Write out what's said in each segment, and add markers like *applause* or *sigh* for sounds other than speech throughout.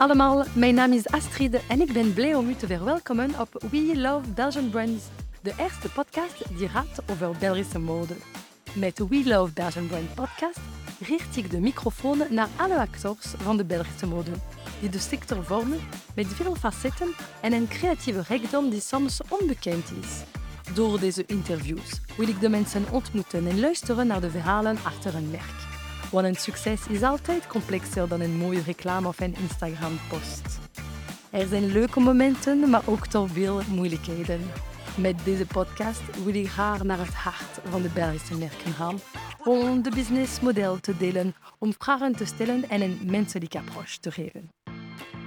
allemaal, mijn naam is Astrid en ik ben blij om u te verwelkomen op We Love Belgian Brands, de eerste podcast die gaat over Belgische mode. Met We Love Belgian Brand podcast richt ik de microfoon naar alle acteurs van de Belgische mode, die de sector vormen met veel facetten en een creatieve rijkdom die soms onbekend is. Door deze interviews wil ik de mensen ontmoeten en luisteren naar de verhalen achter een merk. Want een succes is altijd complexer dan een mooie reclame of een Instagram-post. Er zijn leuke momenten, maar ook toch veel moeilijkheden. Met deze podcast wil ik graag naar het hart van de Belgische merken gaan om de businessmodel te delen, om vragen te stellen en een menselijke approach te geven.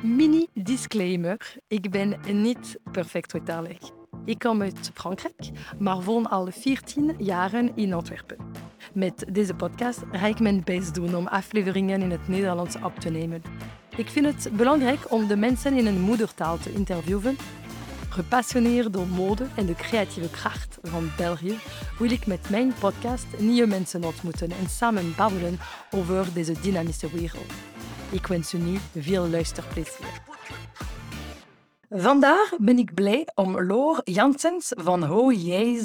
Mini disclaimer: ik ben niet perfect vertalig. Ik kom uit Frankrijk, maar woon al 14 jaren in Antwerpen. Met deze podcast ga ik mijn best doen om afleveringen in het Nederlands op te nemen. Ik vind het belangrijk om de mensen in hun moedertaal te interviewen. Gepassioneerd door mode en de creatieve kracht van België wil ik met mijn podcast nieuwe mensen ontmoeten en samen babbelen over deze dynamische wereld. Ik wens u nu veel luisterplezier. Vandaag ben ik blij om Loor Janssens van Ho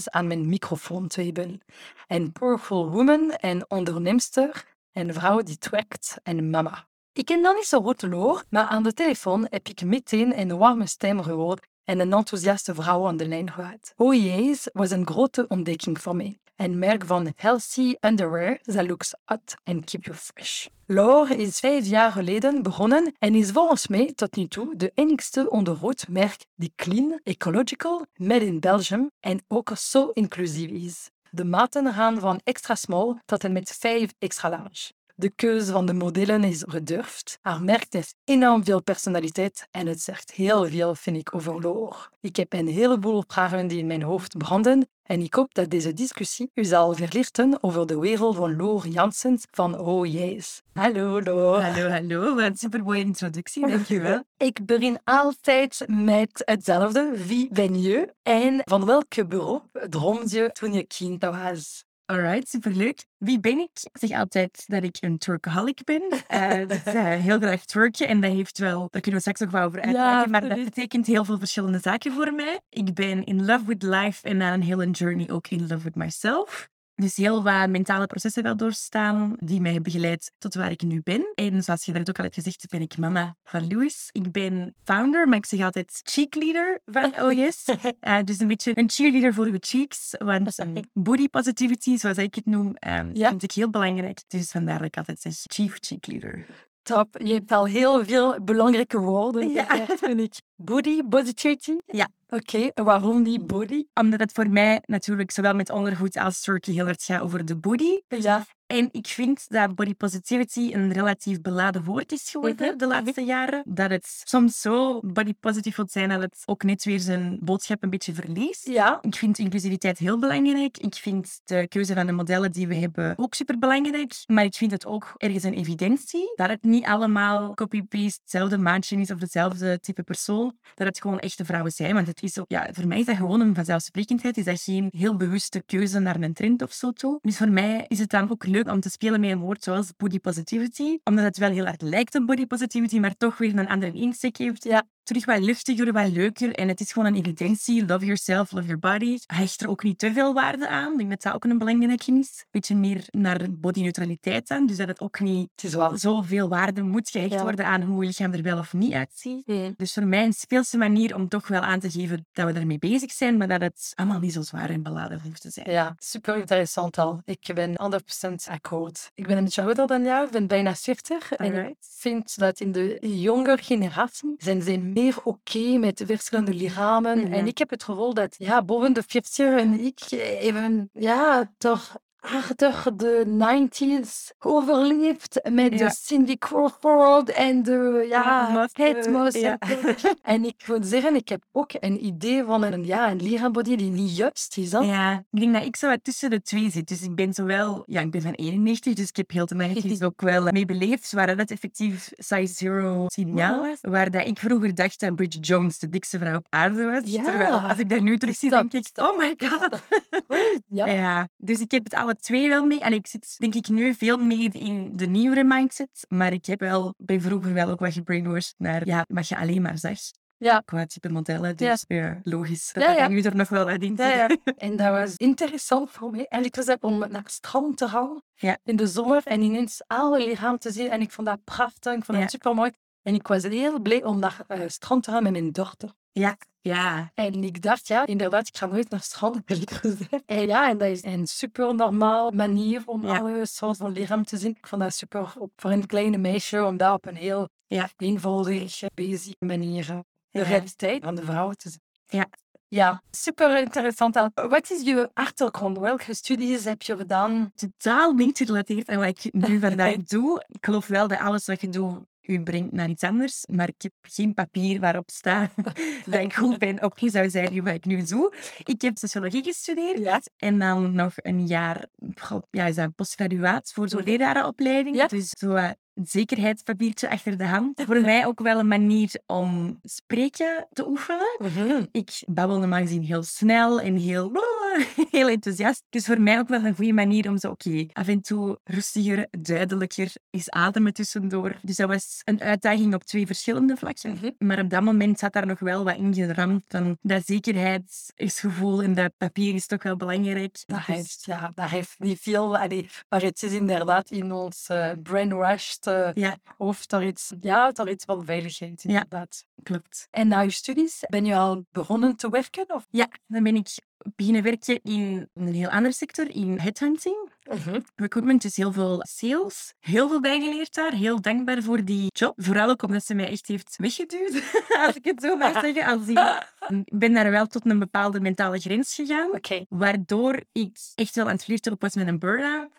aan mijn microfoon te hebben. Een powerful woman en ondernemster en vrouw die trekt en mama. Ik ken dan niet zo goed Loor, maar aan de telefoon heb ik meteen een warme stem gehoord en een enthousiaste vrouw aan de lijn gehad. Ho was een grote ontdekking voor mij een merk van healthy underwear that looks hot and keep you fresh. Loor is vijf jaar geleden begonnen en is volgens mij tot nu toe de enigste onderrood merk die clean, ecological, made in Belgium en ook zo inclusief is. De maten gaan van extra small tot en met 5 extra large. De keuze van de modellen is gedurfd. Haar merk heeft enorm veel personaliteit en het zegt heel veel, vind ik, over Loor. Ik heb een heleboel vragen die in mijn hoofd branden en ik hoop dat deze discussie u zal verlichten over de wereld van Loor Janssens van Oh Yes. Hallo Loor. Hallo, hallo. Wat een supermooie introductie, dankjewel. *laughs* ik begin altijd met hetzelfde. Wie ben je en van welke beroep droomde je toen je kind was? Alright, superleuk. Wie ben ik? Ik zeg altijd dat ik een Turkaholic ben. Uh, dat is uh, heel graag twerken en dat heeft wel, daar kunnen we straks nog wel over uitleggen, maar dat betekent heel veel verschillende zaken voor mij. Ik ben in love with life en na een hele journey ook in love with myself. Dus heel wat mentale processen wel doorstaan die mij hebben geleid tot waar ik nu ben. En zoals je net ook al hebt gezegd, ben ik mama van Louis. Ik ben founder, maar ik zeg altijd cheekleader van *laughs* OS. uh, dus een beetje een cheerleader voor uw cheeks. Want um, *laughs* body positivity, zoals ik het noem, um, ja. vind ik heel belangrijk. Dus vandaar dat ik altijd zeg chief cheerleader. Top. Je hebt al heel veel belangrijke woorden. Ja. vind ik. Body positivity? Ja. Oké, okay, waarom die body? Omdat het voor mij natuurlijk zowel met ondergoed als turkey heel erg gaat over de body. Ja. En ik vind dat body positivity een relatief beladen woord is geworden mm -hmm. de laatste jaren. Dat het soms zo body positive wil zijn dat het ook net weer zijn boodschap een beetje verliest. Ja. Ik vind inclusiviteit heel belangrijk. Ik vind de keuze van de modellen die we hebben ook super belangrijk. Maar ik vind het ook ergens een evidentie dat het niet allemaal copy-paste hetzelfde maatje is of hetzelfde type persoon. Dat het gewoon echte vrouwen zijn. Want het is ook, ja, voor mij is dat gewoon een vanzelfsprekendheid. Is dat geen heel bewuste keuze naar een trend of zo toe. Dus voor mij is het dan ook leuk om te spelen met een woord zoals body positivity. Omdat het wel heel erg lijkt op body positivity, maar toch weer een andere insteek heeft. Ja terug wat luchtiger, wat leuker. En het is gewoon een evidentie. Love yourself, love your body. Hecht er ook niet te veel waarde aan. Ik denk dat dat ook een belangrijke is. Beetje meer naar bodyneutraliteit aan. Dus dat het ook niet het zoveel waarde moet gehecht ja. worden aan hoe je lichaam er wel of niet uitziet. Nee. Dus voor mij een speelse manier om toch wel aan te geven dat we ermee bezig zijn, maar dat het allemaal niet zo zwaar en beladen hoeft te zijn. Ja, super interessant al. Ik ben 100% akkoord. Ik ben een beetje ouder dan jou, ik ben bijna 40. En ik vind dat in de jongere generatie zijn ze meer oké okay met verschillende lichamen. Mhm. En ik heb het gevoel dat ja, boven de 40 en ik even ja, toch aardig de 90s overleefd met Ja. de Cindy Crawford en de ja, Must, het eh, ja. En *laughs* ik moet zeggen, ik heb ook een idee van een, ja, een lichaambody die niet juist is. Ja, ik denk dat ik zo wat tussen de twee zit. Dus ik ben zowel, ja, ik ben van 91, dus ik heb heel de magazines *laughs* ook wel mee beleefd, waar dat effectief size zero signaal was. Waar dat ik vroeger dacht dat Bridget Jones de dikste vrouw op aarde was. Ja. Terwijl als ik daar nu terug zie, denk ik, oh my god. Ja. *laughs* Ja, dus ik heb het allemaal alle twee wel mee. En ik zit denk ik nu veel meer in de nieuwere mindset. Maar ik heb wel, ben vroeger wel ook wat gebrainwashed naar ja, wat je alleen maar zegt. Ja. Qua type modellen. Dus ja, logisch. Dat Ja, ja. ik nu er nog wel uit in Ja, ja. zit. *laughs* En dat was interessant voor mij. En ik was daar om naar het strand te gaan Ja. in de zomer en ineens alle lichaam te zien. En ik vond dat prachtig, ik vond Ja. dat super mooi. En ik was heel blij om naar eh, het strand te gaan met mijn dochter. Ja, ja. En ik dacht, ja, inderdaad, ik ga nooit naar strand. *laughs* En ja, en dat is een super normaal manier om Ja. alle soorten van lichaam te zien. Ik vond dat super voor een kleine meisje om dat op een heel Ja. eenvoudige, basic manier eh, de Ja. realiteit van de vrouw te zien. Ja. Ja, super interessant. Wat is je achtergrond? Welke studies heb je gedaan? Totaal niet gerelateerd aan wat ik nu vandaag *laughs* doe. Ik geloof wel dat alles wat je doet u brengt naar iets anders, maar ik heb geen papier waarop staat *laughs* *laughs* dat ik goed ben op wie zou zijn wat ik nu doe. Ik heb sociologie gestudeerd Ja. en dan nog een jaar ja, is dat postgraduaat voor zo'n Mhm. lerarenopleiding. Ja. Dus zo zekerheidspapiertje achter de hand. Voor mij ook wel een manier om spreken te oefenen. Ik babbel normaal gezien heel snel en heel, *laughs* heel enthousiast. Dus voor mij ook wel een goede manier om zo, oké, af en toe rustiger, duidelijker, is ademen tussendoor. Dus dat was een uitdaging op twee verschillende vlakken. Mhm. Maar op dat moment zat daar nog wel wat in geramd van dat zekerheidsgevoel en dat papier is toch wel belangrijk. Dat Dus- heeft, ja, dat heeft niet veel. allee, maar het is inderdaad in ons eh, brainwashed eh, Ja, hoofd daar iets, ja, daar iets van veiligheid, Ja. inderdaad. klopt. En na je studies, ben je al begonnen te werken? Of? Ja, dan ben ik beginnen werken in een heel andere sector, in headhunting. Recruitment is heel veel sales. Heel veel bijgeleerd daar. Heel dankbaar voor die job. Vooral ook omdat ze mij echt heeft weggeduwd, *laughs* als ik het zo mag zeggen. Als die... *laughs* Ik ben daar wel tot een bepaalde mentale grens gegaan. Waardoor ik echt wel aan het flirten was met een burn-out.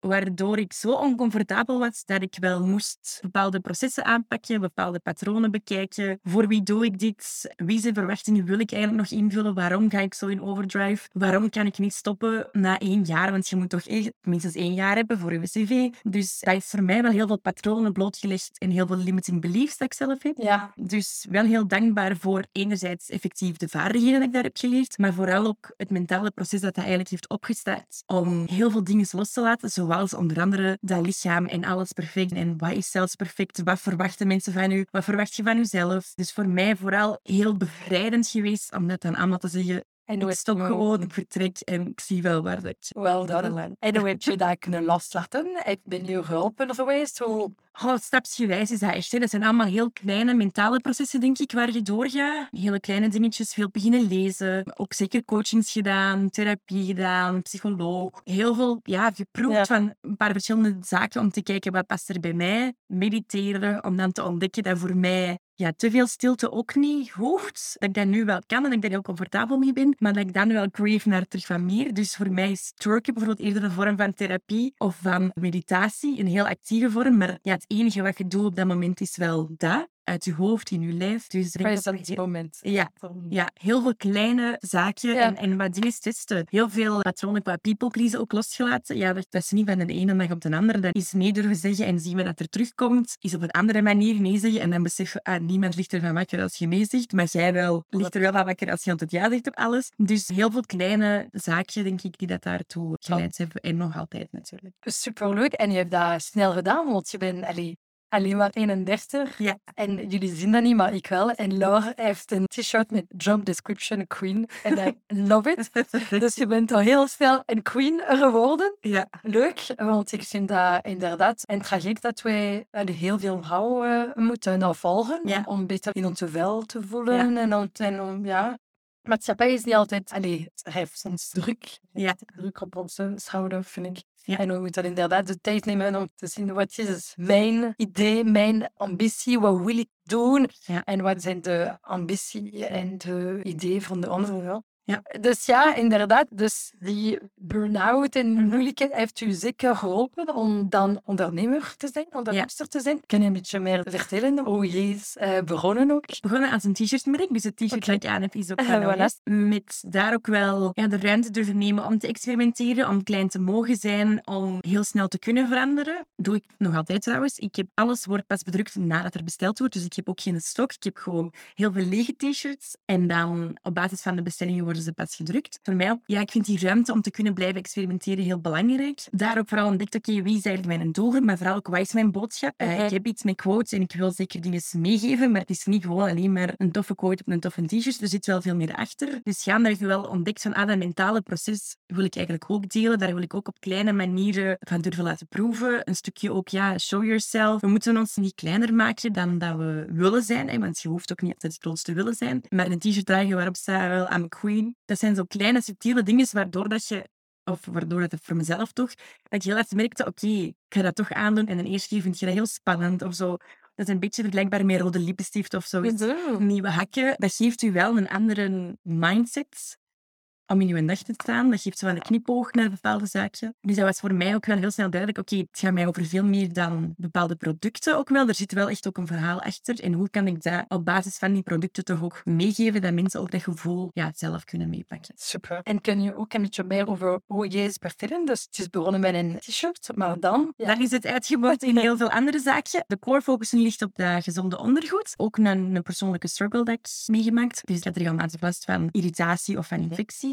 Waardoor ik zo oncomfortabel was dat ik wel moest bepaalde processen aanpakken, bepaalde patronen bekijken. Voor wie doe ik dit? Wie zijn verwachtingen wil ik eigenlijk nog invullen? Waarom ga ik zo in overdrive? Waarom kan ik niet stoppen na één jaar? Want je moet toch echt minstens één jaar hebben voor je cv. Dus dat is voor mij wel heel veel patronen blootgelegd en heel veel limiting beliefs dat ik zelf heb. Ja, Dus wel heel dankbaar voor enerzijds effectief de vaardigheden die ik daar heb geleerd, maar vooral ook het mentale proces dat hij eigenlijk heeft opgestart om heel veel dingen los te laten, zoals onder andere dat lichaam en alles perfect en wat is zelfs perfect, wat verwachten mensen van u, wat verwacht je van jezelf. Dus voor mij vooral heel bevrijdend geweest om dat dan allemaal te zeggen, en ik stop je- gewoon, ik vertrek en ik zie wel waar dat ik Wel land. En hoe heb je dat *laughs* kunnen loslaten? Heb- Ben je geholpen geweest? Hoe... Oh, stapsgewijs is dat echt. Hè. Dat zijn allemaal heel kleine mentale processen, denk ik, waar je doorgaat. Hele kleine dingetjes, veel beginnen lezen. Ook zeker coachings gedaan, therapie gedaan, psycholoog. Heel veel ja, geproefd Ja. van een paar verschillende zaken om te kijken wat past er bij mij. Mediteren, om dan te ontdekken dat voor mij ja, te veel stilte ook niet hoeft. Dat ik dat nu wel kan en dat ik daar heel comfortabel mee ben. Maar dat ik dan wel crave naar terug van meer. Dus voor mij is twerken bijvoorbeeld eerder een vorm van therapie of van meditatie. Een heel actieve vorm. Maar ja, het enige wat je doet op dat moment is wel dat. Uit je hoofd, in je lijf. Dus Present heel- moment. Ja, ja, heel veel kleine zaken Ja. en, en wat dingen testen. Heel veel patronen qua people pleasen ook losgelaten. Ja, dat, dat is niet van de ene dag op de andere. Dat is nee durven zeggen en zien we dat er terugkomt. Is op een andere manier nee zeggen en dan beseffen, ah, niemand ligt ervan wakker als je nee zegt, maar jij wel ligt er wel van wakker als je altijd ja zegt op alles. Dus heel veel kleine zaken, denk ik, die dat daartoe geleid hebben. En nog altijd natuurlijk. Superleuk. En je hebt dat snel gedaan, want je bent allee, alleen maar 31. Ja. En jullie zien dat niet, maar ik wel. En Laura heeft een t-shirt met Job Description Queen. En I love it. *laughs* Dus je bent al heel snel een queen geworden. Ja. Leuk, want ik vind dat inderdaad een traject dat wij eh, heel veel vrouwen eh, moeten volgen. Ja. Om beter in ons vel te voelen. En, om, en om, ja... Maatschappij is niet altijd... Allee, heeft soms druk. Ja. Druk op onze schouder, vind ik. Ja. En we moeten inderdaad de tijd nemen om te zien wat is mijn idee, mijn ambitie, wat wil ik doen Ja. en wat zijn de ambitie en de ideeën van de anderen. Ja. Dus ja, inderdaad, dus die burn-out en moeilijkheid heeft u zeker geholpen om dan ondernemer te zijn, onderneemster te zijn. Kan je een beetje meer vertellen hoe je is eh, begonnen ook? begonnen als een t-shirtmerk. Dus het t-shirt dat ik aan heb is ook *laughs* voilà. OS. Met daar ook wel ja, de ruimte durven nemen om te experimenteren, om klein te mogen zijn, om heel snel te kunnen veranderen. Doe ik nog altijd trouwens. Ik heb alles wordt pas bedrukt nadat er besteld wordt. Dus ik heb ook geen stok. Ik heb gewoon heel veel lege t-shirts. En dan op basis van de bestellingen wordt worden ze pas gedrukt. Voor mij ja, ik vind die ruimte om te kunnen blijven experimenteren heel belangrijk. Daar ook vooral ontdekt, oké, wie is eigenlijk mijn doelgroep, maar vooral ook, wat is mijn boodschap? Uh, ik heb iets met quotes en ik wil zeker dingen meegeven, maar het is niet gewoon alleen maar een toffe quote op een toffe t-shirt. Er zit wel veel meer achter. Dus gaandeweg wel ontdekt van, ah, dat mentale proces wil ik eigenlijk ook delen. Daar wil ik ook op kleine manieren van durven laten proeven. Een stukje ook, ja, show yourself. We moeten ons niet kleiner maken dan dat we willen zijn, hè, want je hoeft ook niet altijd het grootste willen zijn. Maar een t-shirt dragen waarop staat wel I'm a queen. Dat zijn zo kleine, subtiele dingen waardoor dat je of waardoor het voor mezelf toch, dat ik heel erg merkte, oké, ik ga dat toch aandoen. En de eerste keer vind je dat heel spannend of zo. Dat is een beetje vergelijkbaar met rode lippenstift of zo. Nieuwe hakken. Dat geeft u wel een andere mindset om in uw dag te staan. Dat geeft zo wel een knipoog naar bepaalde zaken. Dus dat was voor mij ook wel heel snel duidelijk. Oké, het gaat mij over veel meer dan bepaalde producten ook wel. Er zit wel echt ook een verhaal achter. En hoe kan ik dat op basis van die producten toch ook meegeven, dat mensen ook dat gevoel ja, zelf kunnen meepakken. Super. En kun je ook een beetje meer over hoe jij is bevinden? Dus het is begonnen met een t-shirt, maar dan... Ja. Dan is het uitgebouwd in heel veel andere zaken. De core focus nu ligt op dat gezonde ondergoed. Ook een, een persoonlijke struggle dat ik meegemaakt. Dus ik had regelmatig last van irritatie of van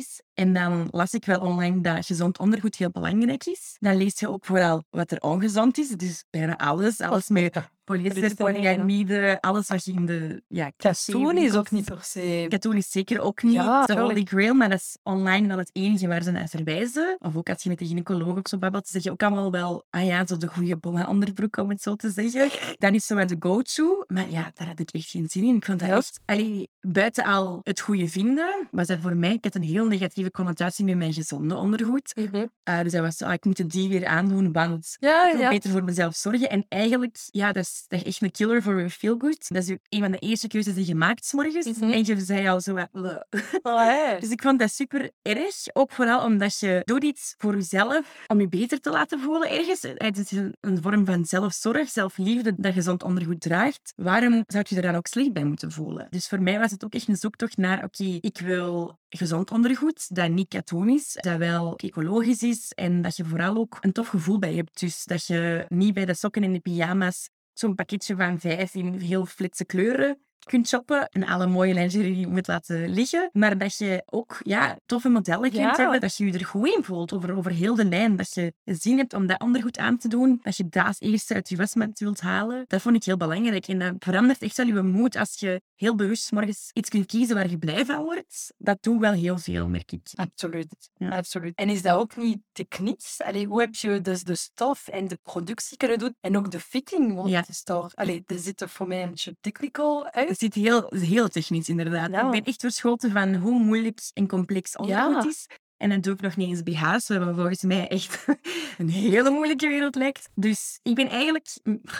peace En dan las ik wel online dat gezond ondergoed heel belangrijk is. Dan lees je ook vooral wat er ongezond is. Dus bijna alles. Alles met polyester, polyamide, alles wat je in de... Ja, katoen is ook niet per se... Katoen is zeker ook niet ja, de holy grail, maar dat is online wel het enige waar ze naar verwijzen. Of ook als je met de gynaecoloog ook zo babbelt, zeg je ook allemaal wel, ah ja, zo de goede bolle onderbroek, om het zo te zeggen. Dan is zo met de go-to. Maar ja, daar had ik echt geen zin in. Ik vond dat echt... Allee, buiten al het goede vinden, was dat voor mij... Ik had een heel negatieve connotatie met mijn gezonde ondergoed. Mm -hmm. uh, dus dat was zo, ah, ik moet die weer aandoen, want ja, ik wil beter voor mezelf zorgen. En eigenlijk, ja, dat is dat is echt een killer voor je feel good. Dat is een van de eerste keuzes die je maakt morgens. Mm -hmm. En je zei al zo... *laughs* Oh, dus ik vond dat super erg. Ook vooral omdat je doet iets voor jezelf om je beter te laten voelen ergens. Het is een vorm van zelfzorg, zelfliefde dat gezond ondergoed draagt. Waarom zou je er dan ook slecht bij moeten voelen? Dus voor mij was het ook echt een zoektocht naar... Oké, ik wil gezond ondergoed dat niet katoen is, dat wel ecologisch is en dat je vooral ook een tof gevoel bij hebt. Dus dat je niet bij de sokken en de pyjama's zo'n pakketje van vijf in heel flitse kleuren kunt shoppen en alle mooie lingerie moet laten liggen. Maar dat je ook ja, toffe modellen kunt hebben, dat je je er goed in voelt over, over heel de lijn. Dat je zin hebt om dat ondergoed aan te doen, dat je dat als eerste uit je wasmand wilt halen. Dat vond ik heel belangrijk. En dat verandert echt wel je moed als je heel bewust morgens iets kunt kiezen waar je blij van wordt. Dat doet wel heel veel, merk ik. Absoluut. Absoluut. En is dat ook niet technisch? Allee, hoe heb je dus de stof en de productie kunnen doen? En ook de fitting? Want ja. het is toch... Allee, er zit er voor mij een beetje technical uit. Het zit heel, heel technisch, inderdaad. Ik ben echt verschoten van hoe moeilijk en complex ondergoed is. En dan doe ik nog niet eens BH's, wat volgens mij echt *laughs* een hele moeilijke wereld lijkt. Dus ik ben eigenlijk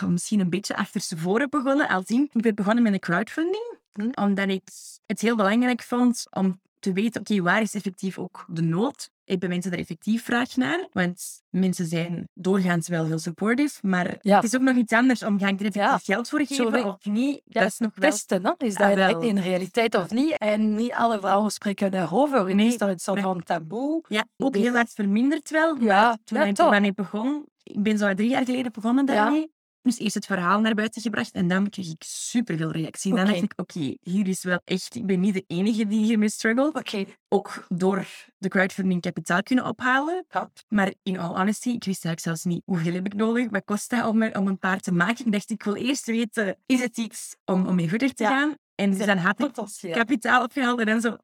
misschien een beetje achterstevoren begonnen. Al zien, ik ben begonnen met een crowdfunding. Hm. Omdat ik het heel belangrijk vond om te weten, oké, waar is effectief ook de nood? Hebben mensen er effectief vraag naar? Want mensen zijn doorgaans wel heel supportive, maar het is ook nog iets anders om ga ik er effectief geld voor geven of niet? dat is nog testen, wel... is dat ah, in realiteit of niet? En niet alle vrouwen spreken daarover. Nee, is dat een soort van taboe? Ja, ook heel hard verminderd wel. Ja, toen ik ermee begon, ik ben zo drie jaar geleden begonnen daarmee. Dus eerst het verhaal naar buiten gebracht en dan kreeg ik superveel reactie. En dan dacht ik, oké, hier is wel echt... Ik ben niet de enige die hiermee struggelt. Oké. Ook door de crowdfunding kapitaal kunnen ophalen. Maar in all honesty, ik wist eigenlijk zelfs niet hoeveel heb ik nodig. Wat kost dat om, om een paard te maken? Ik dacht, ik wil eerst weten, is het iets om, om mee verder te gaan? En dus dan had ik kapitaal opgehaald en dan zo,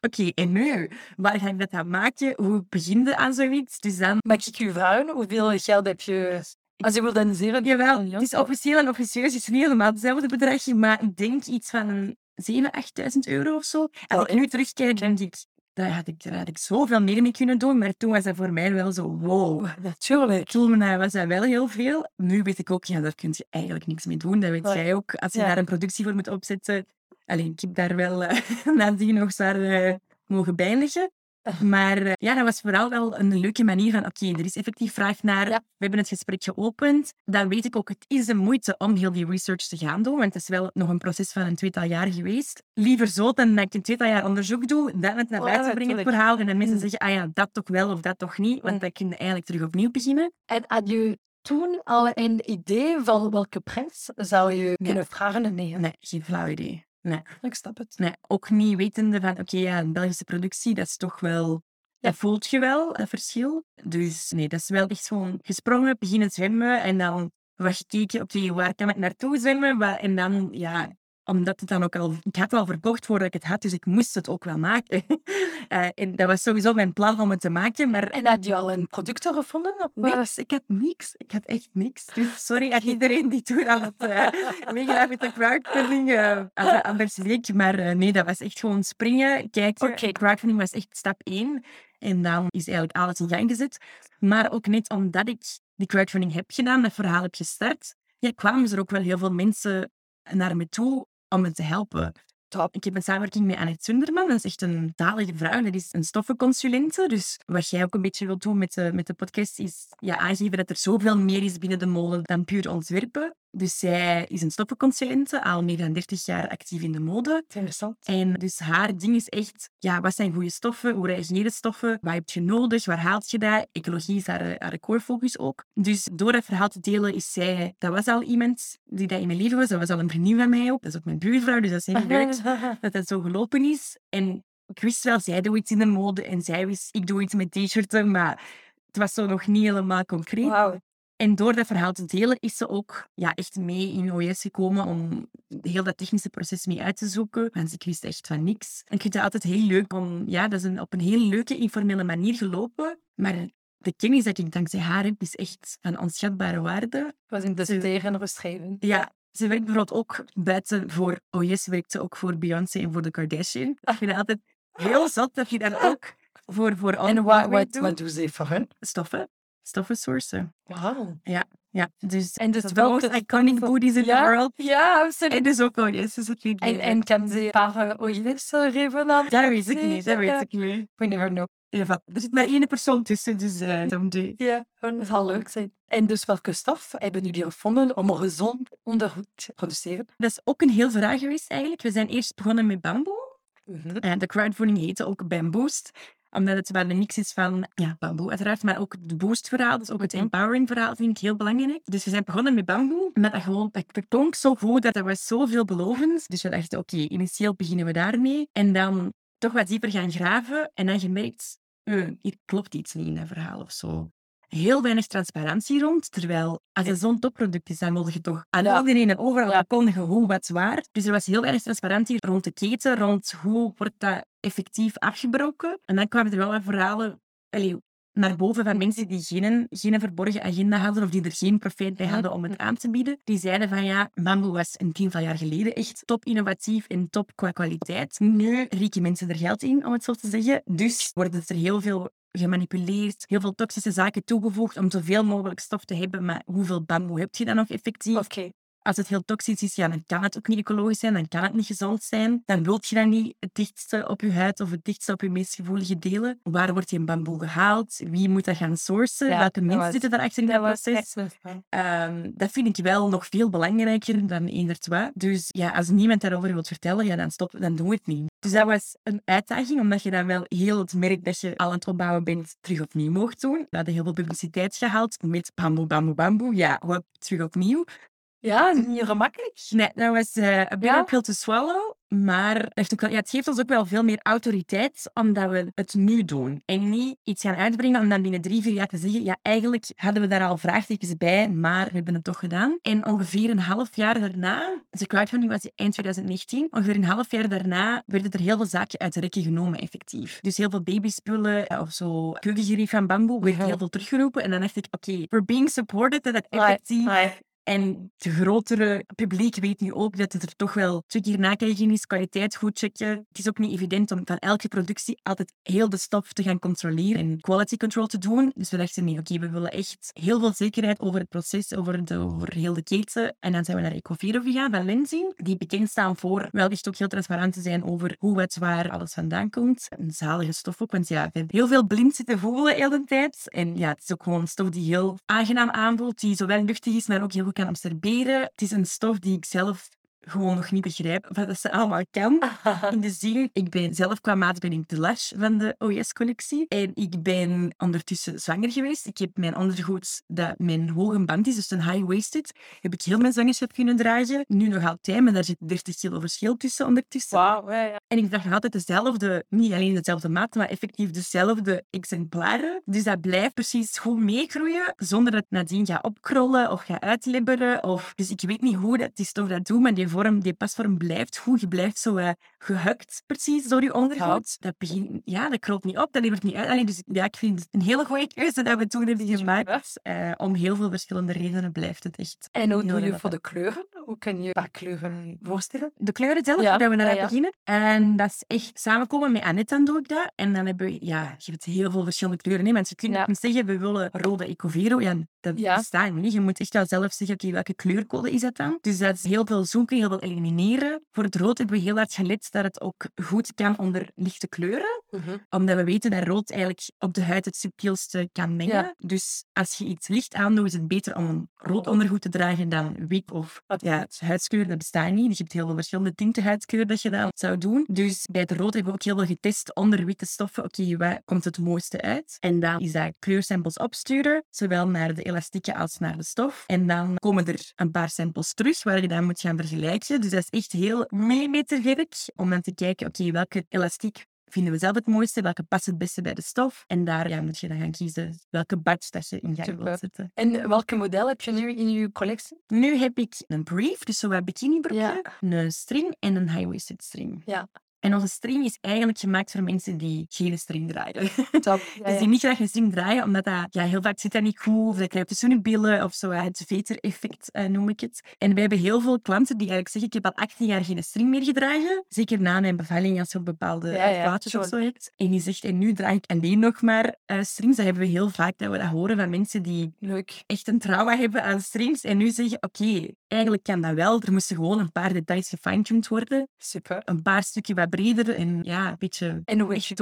Oké, en nu? Waar ga ik dat aan maken? Hoe begin je aan zoiets? Dus dan... Mag ik u vragen, hoeveel geld heb je als je wilt organiseren? Jawel, het is officieel en officieus. Is niet helemaal hetzelfde bedragje, maar ik denk iets van 7.000, 8.000 euro of zo. Als ik nu terugkijk, denk ik, daar had ik, daar had ik zoveel meer mee kunnen doen. Maar toen was dat voor mij wel zo, wow. Natuurlijk. Toen was dat wel heel veel. Nu weet ik ook, ja, daar kun je eigenlijk niks mee doen. Dat weet jij ook. Als je daar een productie voor moet opzetten. Alleen, ik heb daar wel uh, *laughs* nadien nog zwaar uh, mogen bijnigen. Maar uh, ja, dat was vooral wel een leuke manier van, oké, er is effectief vraag naar, we hebben het gesprek geopend. Dan weet ik ook, het is de moeite om heel die research te gaan doen, want het is wel nog een proces van een tweetal jaar geweest. Liever zo dan dat ik een tweetal jaar onderzoek doe, dan het naar oh, buiten oh, brengen, het verhaal, en dan mensen mm. zeggen, ah ja, dat toch wel of dat toch niet, want mm. dan kun je eigenlijk terug opnieuw beginnen. En had je toen al een idee van welke prijs zou je kunnen vragen? Nee, nee geen flauw idee. Nee. Ik snap het. Nee, ook niet wetende van, oké, ja, een Belgische productie, dat is toch wel... Dat voelt je wel, dat verschil. Dus nee, dat is wel echt gewoon gesprongen, beginnen zwemmen en dan wat gekeken, oké, waar kan ik naartoe zwemmen? En dan, ja, omdat het dan ook al... Ik had het al verkocht voordat ik het had, dus ik moest het ook wel maken. *laughs* Eh, en dat was sowieso mijn plan om het te maken, maar... En had je al een product gevonden? Of, eh, Niks, ik had niks. Ik had echt niks. *laughs* Dus sorry aan iedereen die toen aan het uh, meegedaan met de crowdfunding uh, anders leek. Maar uh, nee, dat was echt gewoon springen, kijken. Oké. Crowdfunding was echt stap één. En dan is eigenlijk alles in gang gezet. Maar ook net omdat ik die crowdfunding heb gedaan, dat verhaal heb gestart, ja, kwamen er ook wel heel veel mensen naar me toe om me te helpen. Top. Ik heb een samenwerking met Annette Sunderman. Dat is echt een zalige vrouw. Dat is een stoffenconsulente. Dus wat jij ook een beetje wilt doen met de, met de podcast, is ja, aangeven dat er zoveel meer is binnen de molen dan puur ontwerpen. Dus zij is een stoffenconsulente, al meer dan 30 jaar actief in de mode. Interessant. En dus haar ding is echt, ja, wat zijn goede stoffen? Hoe reageren stoffen? Wat heb je nodig? Waar haalt je dat? Ecologie is haar, haar core focus ook. Dus door dat verhaal te delen is zij, dat was al iemand die dat in mijn leven was. Dat was al een vriendin van mij ook. Dat is ook mijn buurvrouw, dus dat is heel leuk *laughs* dat dat zo gelopen is. En ik wist wel, zij doet iets in de mode en zij wist, ik doe iets met t-shirten, maar het was zo nog niet helemaal concreet. En door dat verhaal te delen is ze ook ja, echt mee in OS gekomen om heel dat technische proces mee uit te zoeken. Want ik wist echt van niks. En ik vind het altijd heel leuk om... Ja, dat is een, op een heel leuke, informele manier gelopen. Maar de kennis dat ik dankzij haar heb, is echt van onschatbare waarde. Het was in de beschreven. Ja, ze werkt bijvoorbeeld ook buiten voor OS, werkt ze ook voor Beyoncé en voor de Kardashian. Ik vind het altijd heel zot dat je dat ook voor, voor En wat, wat, doet. wat doen ze voor hun? Stoffen. Stoffen sourcen. Wauw. Ja, dus En dus welke most iconic booties in Ja, the world. Ja, absoluut. En dus ook OS is het niet En, en kan ze een paar geven dan? Dat weet ik niet, dat weet ik niet. We never know. Ja, Er zit maar één persoon tussen, dus uh, someday. Ja, dat zal leuk zijn. En dus welke stof hebben jullie gevonden om een gezond ondergoed te produceren? Dat is ook een heel vraag geweest eigenlijk. We zijn eerst begonnen met bamboe. En de crowdfunding heette ook Bamboost omdat het wel een mix is van ja, bamboe uiteraard, maar ook het boost-verhaal, dus ook het empowering-verhaal vind ik heel belangrijk. Dus we zijn begonnen met bamboe, met dat gewoon, dat klonk zo goed, dat dat was zo veelbelovend. Dus we dachten, oké, initieel beginnen we daarmee. En dan toch wat dieper gaan graven en dan gemerkt, uh, hier klopt iets niet in dat verhaal of zo. Heel weinig transparantie rond, terwijl als het zo'n topproduct is, dan wil je toch aan Ja. iedereen en overal Ja. verkondigen hoe wat waar. Dus er was heel weinig transparantie rond de keten, rond hoe wordt dat effectief afgebroken. En dan kwamen er wel wat verhalen allee, naar boven van mensen die geen, geen verborgen agenda hadden of die er geen profijt bij hadden om het aan te bieden. Die zeiden van ja, bamboe was een tiental jaar geleden echt top innovatief en top qua kwaliteit. Nu rieken mensen er geld in, om het zo te zeggen. Dus worden er heel veel gemanipuleerd, heel veel toxische zaken toegevoegd om zoveel mogelijk stof te hebben. Maar hoeveel bamboe heb je dan nog effectief? Oké. Als het heel toxisch is, ja, dan kan het ook niet ecologisch zijn, dan kan het niet gezond zijn. Dan wilt je dan niet het dichtste op je huid of het dichtste op je meest gevoelige delen. Waar wordt die bamboe gehaald? Wie moet dat gaan sourcen? Ja, Welke mensen zitten daarachter in Dat proces? Ehm, dat vind ik wel nog veel belangrijker dan eender twee. Dus ja, als niemand daarover wil vertellen, ja, dan, stop, dan doen we het niet. Dus dat was een uitdaging, omdat je dan wel heel het merk dat je al aan het opbouwen bent, terug opnieuw mocht doen. We hadden heel veel publiciteit gehaald met bamboe, bamboe, bamboe. Ja, hop, terug opnieuw. Ja, niet gemakkelijk. Nee, dat was eh een bitter pill to swallow. Maar het, heeft ook wel, ja, het geeft ons ook wel veel meer autoriteit omdat we het nu doen. En niet iets gaan uitbrengen om dan binnen drie, vier jaar te zeggen ja, eigenlijk hadden we daar al vraagtekens bij, maar we hebben het toch gedaan. En ongeveer een half jaar daarna, de crowdfunding was eind 2019, ongeveer een half jaar daarna werden er heel veel zaken uit de rekken genomen, effectief. Dus heel veel babyspullen eh, of zo, keukengerief van bamboe, werd heel veel teruggeroepen. En dan dacht ik, oké, we're being supported, dat het effectief en het grotere publiek weet nu ook dat het er toch wel twee keer nakijken is, kwaliteit goed checken. Het is ook niet evident om van elke productie altijd heel de stof te gaan controleren en quality control te doen. Dus we dachten, nee, oké, we willen echt heel veel zekerheid over het proces, over, de, over heel de keten. En dan zijn we naar Ecovero gegaan van Lenzing, die bekend staan voor wel echt ook heel transparant te zijn over hoe, wat, waar alles vandaan komt. Een zalige stof ook, want ja, we hebben heel veel blind zitten voelen heel de tijd. En ja, het is ook gewoon een stof die heel aangenaam aanvoelt, die zowel luchtig is, maar ook heel goed kan absorberen. Het is een stof die ik zelf gewoon nog niet begrijp wat dat ze allemaal kan. *laughs* In de zin, ik ben zelf qua maat ben ik de Lash van de OS-collectie. En ik ben ondertussen zwanger geweest. Ik heb mijn ondergoed dat mijn hoge band is, dus een high-waisted, heb ik heel mijn zwangerschap kunnen dragen. Nu nog altijd, maar daar zit 30 kilo verschil tussen ondertussen. Wauw, ja, ja. En ik draag altijd dezelfde, niet alleen dezelfde maat, maar effectief dezelfde exemplaren. Dus dat blijft precies goed meegroeien, zonder dat het nadien gaat opkrollen of gaat uitlibberen. Of... Dus ik weet niet hoe dat die stof dat doet, maar die, vorm, die pasvorm blijft goed. Je blijft zo uh, gehukt precies door je ondergoed. Dat, begint, ja, dat krolt niet op, dat libbert niet uit. Dus ja, ik vind het een hele goede keuze dat we toen hebben gemaakt. Uh, om heel veel verschillende redenen blijft het echt. En hoe doe je voor de kleuren? Hoe kan je paar kleuren voorstellen? De kleuren zelf, Ja, dat we naar ja, ja. beginnen. En dat is echt samenkomen met Annette, dan doe ik dat. En dan hebben we, ja, je hebt heel veel verschillende kleuren. Hè. Mensen kunnen zeggen, we willen rode Ecovero. Ja, dat bestaat niet. Je moet echt wel zelf zeggen, oké, welke kleurcode is dat dan? Dus dat is heel veel zoeken, heel veel elimineren. Voor het rood hebben we heel hard gelet dat het ook goed kan onder lichte kleuren omdat we weten dat rood eigenlijk op de huid het subtielste kan mengen. Ja. Dus als je iets licht aandoet, is het beter om een rood ondergoed te dragen dan wit of ja, huidskleur. Dat bestaat niet. Dus je hebt heel veel verschillende tinten huidskleur dat je dat zou doen. Dus bij het rood hebben we ook heel veel getest onder witte stoffen. Oké, wat komt het mooiste uit? En dan is dat kleursamples opsturen, zowel naar de elastieken als naar de stof. En dan komen er een paar samples terug waar je dan moet gaan vergelijken. Dus dat is echt heel millimeterwerk om dan te kijken, oké, welke elastiek vinden we zelf het mooiste, welke past het beste bij de stof. En daar ja, moet je dan gaan kiezen welke batch dat je in gang wilt zetten. En welke model heb je nu in je collectie? Nu heb ik een brief, dus zo'n bikinibroekje, Ja. een string en een high-waisted string. Ja. En onze string is eigenlijk gemaakt voor mensen die geen string draaien. *laughs* Top. Ja, Dus die niet graag een string draaien, omdat dat, ja, heel vaak zit dat niet goed, of dat krijgt tussen hun billen, of zo, het veter-effect eh, noem ik het. En we hebben heel veel klanten die eigenlijk zeggen, ik heb al 18 jaar geen string meer gedragen. Zeker na mijn bevalling, als je op bepaalde Ja, of zo hebt. En die zegt, en nu draag ik alleen nog maar strings. Dat hebben we heel vaak, dat we dat horen van mensen die Leuk. echt een trauma hebben aan strings. En nu zeggen, oké, eigenlijk kan dat wel. Er moesten gewoon een paar details gefine-tuned worden. Super. Een paar stukjes wat breder en ja, een beetje En hoe echt het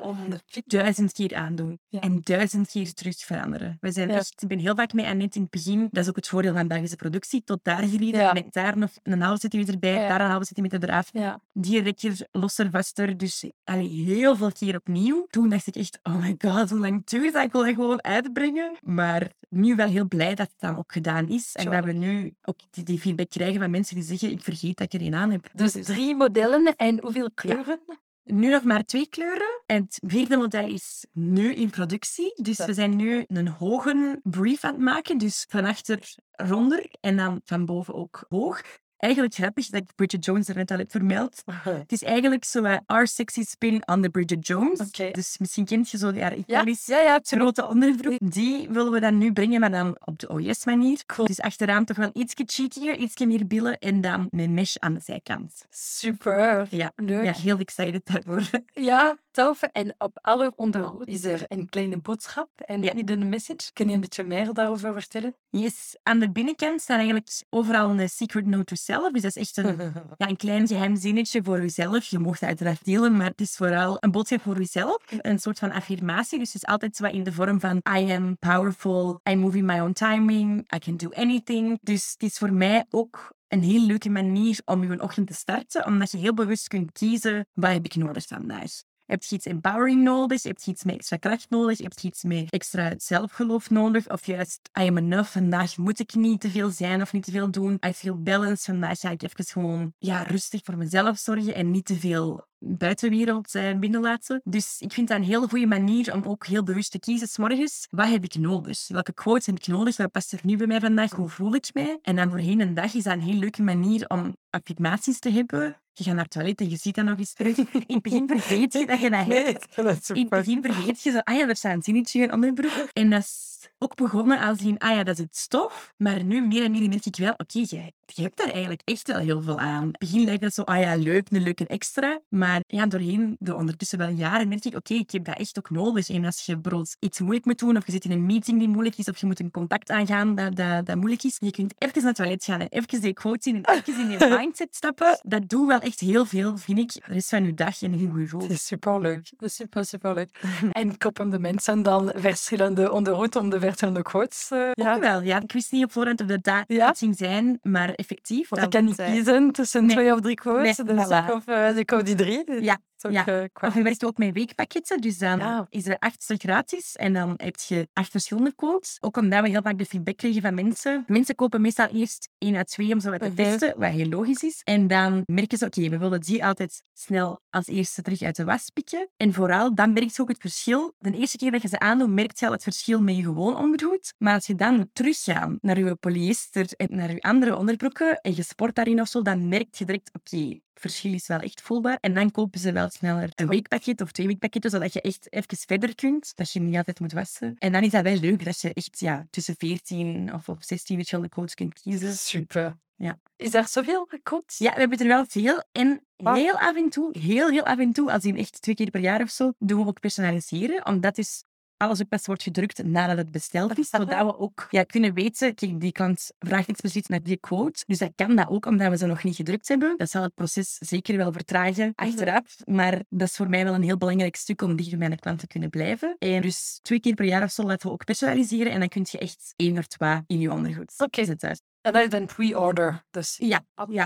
om, de fit duizend keer aandoen. Ja. En duizend keer terug veranderen. We zijn Ja. echt, ik ben heel vaak met Annette in het begin. Dat is ook het voordeel van Belgische productie. Tot daar gereden. Ja. Met daar nog een halve centimeter erbij. Daar een halve centimeter eraf. Die rekker losser, vaster. Dus allee, heel veel keer opnieuw. Toen dacht ik echt, oh my god, hoe lang duurt dat? Ik wil dat gewoon uitbrengen. Maar nu wel heel blij dat het dan ook gedaan is. En dat we nu ook die, die feedback krijgen van mensen die zeggen, ik vergeet dat ik er een aan heb. Dus drie modellen en hoeveel kleuren? Nu nog maar twee kleuren. En het vierde model is nu in productie. Dus we zijn nu een hoge brief aan het maken. Dus van achter ronder en dan van boven ook hoog. Eigenlijk grappig dat ik Bridget Jones er net al heb vermeld. Het is eigenlijk zo eh, Our Sexy Spin on the Bridget Jones. Dus misschien kent je zo die haar Ja, iconisch ja, ja. tuurlijk. grote onderbroek. Die willen we dan nu brengen, maar dan op de OS-manier. Dus achteraan toch wel iets cheekier, iets meer billen en dan met mesh aan de zijkant. Super. Ja, Leuk. ja heel excited daarvoor. Ja, tof. En op alle onderhoud is er een kleine boodschap en Ja. een message. Kun je een beetje meer daarover vertellen? Yes, aan de binnenkant staat eigenlijk overal een secret note to self. Dus dat is echt een, *laughs* ja, een klein geheim zinnetje voor jezelf. Je mocht het uiteraard delen, maar het is vooral een boodschap voor jezelf. Een soort van affirmatie. Dus het is altijd zo wat in de vorm van I am powerful, I move in my own timing, I can do anything. Dus het is voor mij ook een heel leuke manier om je ochtend te starten, omdat je heel bewust kunt kiezen wat heb ik nodig vandaag. Heb je iets empowering nodig? Heb je iets met extra kracht nodig? Heb je iets met extra zelfgeloof nodig? Of juist, I am enough. Vandaag moet ik niet te veel zijn of niet te veel doen. I feel balanced. Vandaag ga ik even gewoon ja, rustig voor mezelf zorgen en niet te veel buitenwereld eh, binnenlaten. Dus ik vind dat een heel goede manier om ook heel bewust te kiezen. 's morgens, wat heb ik nodig? Welke quotes heb ik nodig? Wat past er nu bij mij vandaag? Hoe voel ik mij? En dan doorheen een dag is dat een heel leuke manier om affirmaties te hebben. Je gaat naar het toilet en je ziet dat nog eens terug. *laughs* In het begin vergeet je dat je dat hebt. dat is In het begin vergeet je zo, ah ja, er staat een zinnetje in onder broek. En dat is ook begonnen als in, ah ja, dat is het stof. Maar nu meer en meer merk ik wel, oké, je, je hebt daar eigenlijk echt wel heel veel aan. In het begin lijkt dat zo, ah ja, leuk, een leuke extra. Maar ja, doorheen de ondertussen wel jaren merk ik, oké, ik heb dat echt ook nodig. En als je bijvoorbeeld iets moeilijk moet doen, of je zit in een meeting die moeilijk is, of je moet een contact aangaan dat, dat, dat moeilijk is, je kunt even naar het toilet gaan en even die quote zien en even in je *laughs* mindset stappen. Dat doet wel echt heel veel, vind ik, de rest van je dag en heel je Het is superleuk. Dat is super, superleuk. en kopen de mensen dan verschillende onderhoud om de de verschillende quotes. Uh, ja. wel, ja. Ik wist niet op voorhand of dat dat ja. ging zijn, maar effectief. Want ik kan niet kiezen tussen twee of drie quotes. Nee, dus voilà. ik, of, uh, ik die drie. Ja, ja. Uh, of je werkt ook met weekpakketten, dus dan is er acht gratis en dan heb je acht verschillende quotes. Ook omdat we heel vaak de feedback kregen van mensen. Mensen kopen meestal eerst één uit twee om zo wat te testen, wat heel logisch is. En dan merken ze, oké, we willen die altijd snel als eerste terug uit de was pikken. En vooral, dan merk je ook het verschil. De eerste keer dat je ze aandoet, merk je al het verschil met je gewoon ondergoed. Maar als je dan moet teruggaan naar je polyester en naar je andere onderbroeken en je sport daarin of zo, dan merk je direct, oké, verschil is wel echt voelbaar. En dan kopen ze wel sneller een weekpakket of twee weekpakketten, zodat je echt even verder kunt. Dat je niet altijd moet wassen. En dan is dat wel leuk dat je echt ja, tussen 14 of, of 16 verschillende codes kunt kiezen. Super. Ja. Is er zoveel codes? Ja, we hebben er wel veel. En heel af en toe, heel, heel af en toe, als in echt twee keer per jaar of zo, doen we ook personaliseren. Omdat is alles ook pas wordt gedrukt nadat het besteld is, zodat we ook ja, kunnen weten, kijk, die klant vraagt expliciet naar die quote, dus dat kan dat ook omdat we ze nog niet gedrukt hebben. Dat zal het proces zeker wel vertragen achteraf, maar dat is voor mij wel een heel belangrijk stuk om dichter bij de klant te kunnen blijven. En dus twee keer per jaar of zo laten we ook personaliseren en dan kun je echt één of twee in je ondergoed okay. zetten. En dat is een pre-order. Dus ja, ja.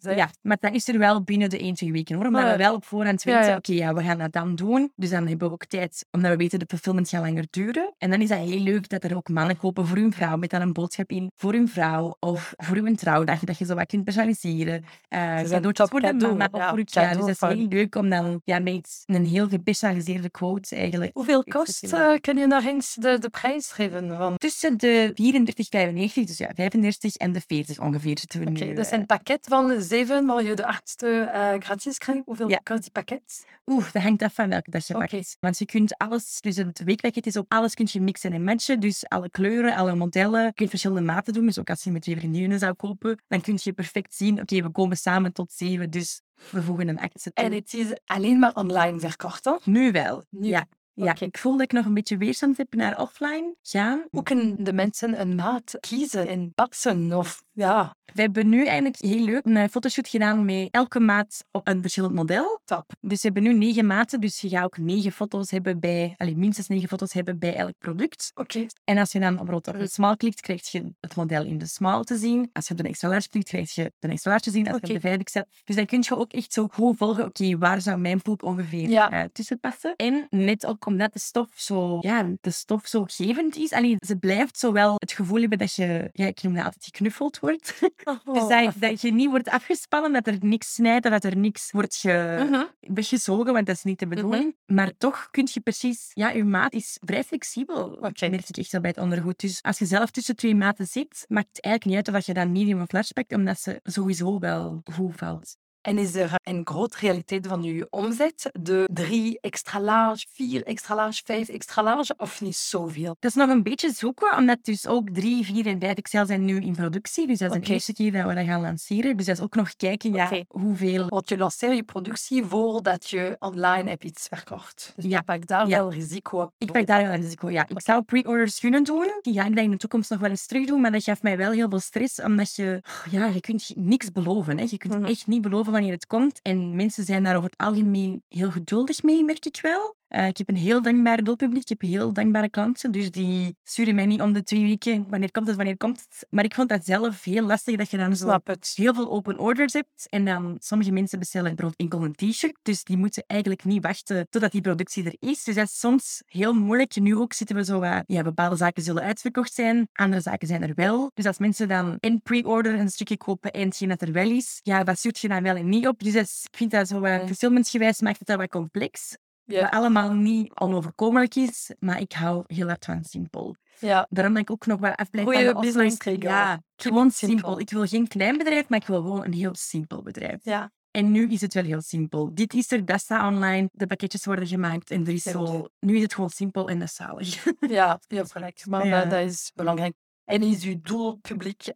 ja, maar dat is er wel binnen de 1, 2 weken hoor. Omdat we wel op voorhand weten, ja, oké, ja, we gaan dat dan doen. Dus dan hebben we ook tijd, omdat we weten de fulfillment gaat langer duren. En dan is dat heel leuk dat er ook mannen kopen voor hun vrouw, met dan een boodschap in voor hun vrouw of voor hun trouwdag, dat je zo wat kunt personaliseren. Uh, dus voor de mama of voor je ja, Dus dat is heel leuk om dan ja, met een heel gepersonaliseerde quote eigenlijk... Hoeveel kost, uh, kun je nog eens de, de prijs geven? Van... Tussen de 34,95, dus ja, 35 en de 40 ongeveer nu. dat is een pakket van 7, waar je de achtste uh, gratis krijgt. Hoeveel ja. kost die pakket? Oeh, dat hangt af van welke dat je okay. pakt. Want je kunt alles, dus het weekpakket is ook alles kun je mixen en matchen. Dus alle kleuren, alle modellen. Je kunt verschillende maten doen. Dus ook als je met twee vriendinnen zou kopen, dan kun je perfect zien, oké, we komen samen tot 7, dus we voegen een achtste toe. En het is alleen maar online verkocht, toch? Nu wel, nu. ja. Ja, ik voel dat ik nog een beetje weerstand heb naar offline gaan. Hoe kunnen de mensen een maat kiezen en passen? Of ja, we hebben nu eigenlijk heel leuk een fotoshoot gedaan met elke maat op een verschillend model. Top. Dus we hebben nu negen maten, dus je gaat ook negen foto's hebben bij, allez, minstens negen foto's hebben bij elk product. Oké. En als je dan op de small klikt, krijg je het model in de small te zien. Als je op de extra large klikt, krijg je de extra large te zien. Als je op de vijfde zet. Dus dan kun je ook echt zo goed volgen, oké, waar zou mijn poep ongeveer ja. uh, tussen passen? En net ook omdat de stof zo, ja, de stof zo gevend is. Allee, ze blijft zowel het gevoel hebben dat je, ja, ik noem dat altijd, geknuffeld wordt. *laughs* Dus dat, dat, je niet wordt afgespannen, dat er niks snijdt, dat er niks wordt ge, uh weggezogen, want dat is niet de mhm. bedoeling. Maar toch kun je precies... Ja, je maat is vrij flexibel. Okay. merk ik echt wel bij het ondergoed. Dus als je zelf tussen twee maten zit, maakt het eigenlijk niet uit of je dan medium of large pakt, omdat ze sowieso wel goed valt. En is er een grote realiteit van je omzet? De drie extra large, vier extra large, vijf extra large of niet zoveel? Dat is nog een beetje zoeken, omdat dus ook drie, vier en vijf XL zijn nu in productie. Dus dat is de eerste keer dat we dat gaan lanceren. Dus dat is ook nog kijken ja, hoeveel... Want je lanceert je productie voordat je online hebt iets verkocht. Dus ja. pak daar wel risico op. Ik pak daar wel risico, ja. Ik zou pre-orders kunnen doen. Die ga ik in de toekomst nog wel eens terug doen, maar dat geeft mij wel heel veel stress, omdat je... Ja, je kunt niks beloven. Hè. Je kunt mhm. echt niet beloven wanneer het komt. En mensen zijn daar over het algemeen heel geduldig mee, merk ik wel. Uh, ik heb een heel dankbaar doelpubliek, ik heb heel dankbare klanten, dus die sturen mij niet om de twee weken, wanneer komt het, wanneer komt het. Maar ik vond dat zelf heel lastig, dat je dan zo heel veel open orders hebt. En dan sommige mensen bestellen bijvoorbeeld enkel een t-shirt, dus die moeten eigenlijk niet wachten totdat die productie er is. Dus dat is soms heel moeilijk. Nu ook zitten we zo, uh, ja, bepaalde zaken zullen uitverkocht zijn, andere zaken zijn er wel. Dus als mensen dan in pre-order een stukje kopen en hetgeen dat er wel is, ja, wat stuurt je dan wel en niet op. Dus is, ik vind dat zo uh, fulfillmentgewijs maakt het dat wat complex. Ja. Wat allemaal niet onoverkomelijk is, maar ik hou heel erg van simpel. Ja. Daarom ben ik ook nog wel afblijf van de business Ja, gewoon simpel. Ik wil geen klein bedrijf, maar ik wil gewoon een heel simpel bedrijf. Ja. En nu is het wel heel simpel. Dit is er, dat staat online, de pakketjes worden gemaakt en er is zo... Nu is het gewoon simpel en dat is zalig. Ja, *laughs* je hebt gelijk. Maar dat, dat, is belangrijk En is uw doelpubliek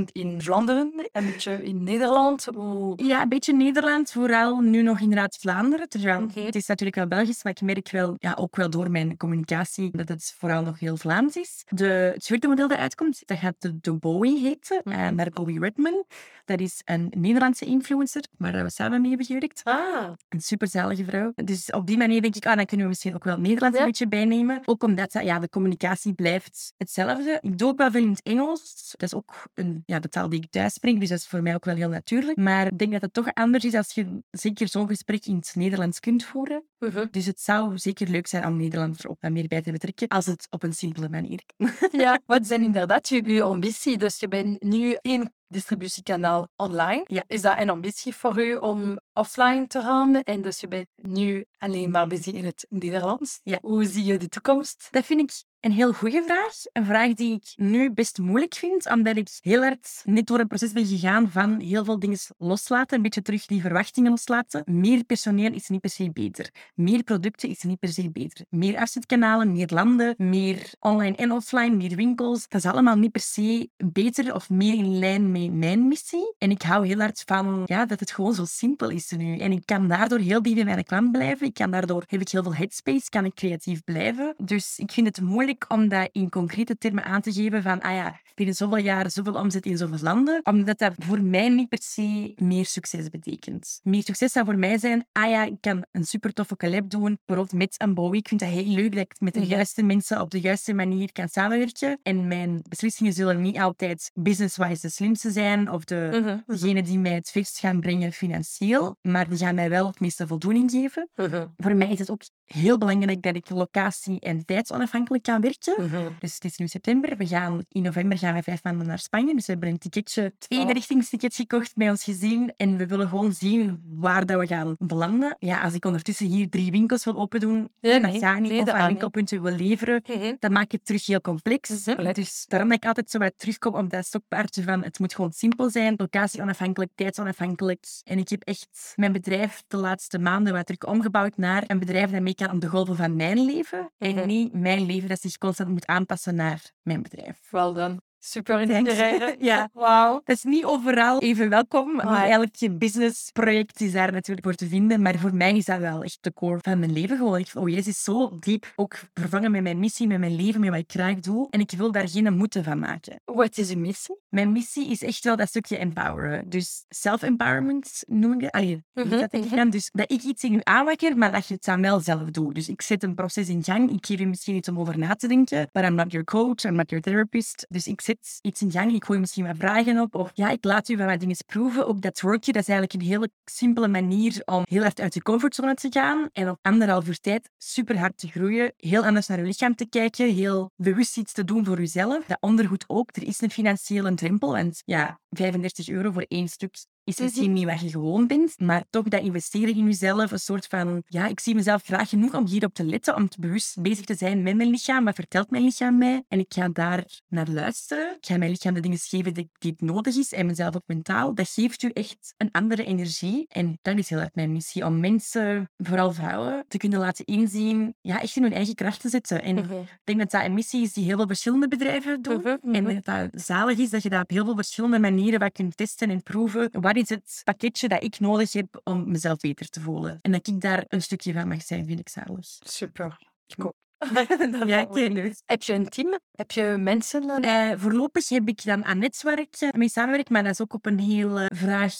100% in Vlaanderen, een beetje in Nederland? Ja, een beetje Nederland, vooral nu nog inderdaad Vlaanderen. Terwijl het is natuurlijk wel Belgisch, maar ik merk wel, ja, ook wel door mijn communicatie, dat het vooral nog heel Vlaams is. De, het vierde model dat uitkomt, dat gaat de, de Bowie heten, mm naar Bowie Redman. Dat is een Nederlandse influencer, waar we samen mee hebben gewerkt. Ah. Een superzalige vrouw. Dus op die manier denk ik, ah, dan kunnen we misschien ook wel Nederlands een beetje bijnemen. Ook omdat ja, de communicatie blijft hetzelfde. Ik doe ook wel veel in het Engels. Dat is ook een, ja, de taal die ik thuis spreek, dus dat is voor mij ook wel heel natuurlijk. Maar ik denk dat het toch anders is als je zeker zo'n gesprek in het Nederlands kunt voeren. Uh-huh. Dus het zou zeker leuk zijn om Nederlanders ook meer bij te betrekken, als het op een simpele manier *laughs* Ja, wat zijn inderdaad je ambitie? Dus je bent nu één distributiekanaal online. Ja. Is dat een ambitie voor u om offline te gaan? En dus je bent nu alleen maar bezig in het Nederlands. Ja. Hoe zie je de toekomst? Dat vind ik een heel goede vraag. Een vraag die ik nu best moeilijk vind, omdat ik heel hard net door een proces ben gegaan van heel veel dingen loslaten, een beetje terug die verwachtingen loslaten. Meer personeel is niet per se beter. Meer producten is niet per se beter. Meer afzetkanalen, meer landen, meer online en offline, meer winkels. Dat is allemaal niet per se beter of meer in lijn met mijn missie. En ik hou heel hard van ja, dat het gewoon zo simpel is nu. En ik kan daardoor heel dicht bij mijn klant blijven. Ik kan daardoor, heb ik heel veel headspace, kan ik creatief blijven. Dus ik vind het moeilijk om dat in concrete termen aan te geven van, ah ja, binnen zoveel jaren zoveel omzet in zoveel landen, omdat dat voor mij niet per se meer succes betekent. Meer succes zou voor mij zijn, ah ja, ik kan een super toffe collab doen, bijvoorbeeld met een Bowie. Ik vind dat heel leuk dat ik met de mhm. juiste mensen op de juiste manier kan samenwerken. En mijn beslissingen zullen niet altijd business-wise de slimste zijn of de, uh degene die mij het verst gaan brengen financieel, maar die gaan mij wel het meeste voldoening geven. Mhm. Voor mij is het ook heel belangrijk dat ik locatie- en tijdsonafhankelijk kan werken. Mhm. Dus het is nu september. We gaan, in november gaan we vijf maanden naar Spanje. Dus we hebben een ticketje, twee richtingstickets gekocht bij ons gezien. En we willen gewoon zien waar dat we gaan belanden. Ja, als ik ondertussen hier drie winkels wil open doen, nee, dat niet. of aan winkelpunten wil leveren, mhm. dan maakt het terug heel complex. Mhm. Dus daarom dat ik altijd zo wat terugkom op dat stokpaardje van het moet gewoon simpel zijn, locatie onafhankelijk, tijdsonafhankelijk. En ik heb echt mijn bedrijf de laatste maanden wat terug omgebouwd naar een bedrijf dat mee kan op de golven van mijn leven. En niet mijn leven dat zich constant moet aanpassen naar mijn bedrijf. Super inspirerend. *laughs* ja. Wauw. Dat is niet overal even welkom. Maar elk businessproject is daar natuurlijk voor te vinden. Maar voor mij is dat wel echt de core van mijn leven. Gewoon, oh jezus, is zo diep ook vervangen met mijn missie, met mijn leven, met wat ik graag doe. En ik wil daar geen moeten van maken. Wat is uw missie? Mijn missie is echt wel dat stukje empoweren. Dus self-empowerment noem ik het. Allee, mm -hmm. dat ik Dus dat ik iets in u aanwakker, maar dat je het dan wel zelf doet. Dus ik zet een proces in gang. Ik geef je misschien iets om over na te denken. But I'm not your coach, I'm not your therapist. Dus ik zet iets in gang. Ik gooi misschien wat vragen op. Of ja, ik laat u van wat dingen proeven. Ook dat workje, dat is eigenlijk een hele simpele manier om heel hard uit je comfortzone te gaan. En op anderhalf tijd super hard te groeien. Heel anders naar je lichaam te kijken. Heel bewust iets te doen voor jezelf. Dat ondergoed ook. Er is een financiële drempel. Want ja, 35 euro voor één stuk is misschien niet wat je gewoon bent, maar toch dat investeren in jezelf, een soort van, ja, ik zie mezelf graag genoeg om hierop te letten, om te bewust bezig te zijn met mijn lichaam. Wat vertelt mijn lichaam mij? En ik ga daar naar luisteren. Ik ga mijn lichaam de dingen geven die, die het nodig is en mezelf ook mentaal. Dat geeft u echt een andere energie. En dat is heel erg mijn missie, om mensen, vooral vrouwen, te kunnen laten inzien, ja, echt in hun eigen kracht te zetten. En Mhm. ik denk dat dat een missie is die heel veel verschillende bedrijven doen. Mhm, En mhm. dat dat zalig is dat je dat op heel veel verschillende manieren wat kunt testen en proeven. Wat is het pakketje dat ik nodig heb om mezelf beter te voelen? En dat ik daar een stukje van mag zijn, vind ik zalig. Super. *laughs* Ik ook. Ja, ik het. Heb je een team? Heb je mensen? Eh, voorlopig heb ik dan aan netwerk eh, mee samenwerkt, maar dat is ook op een heel eh, vraag,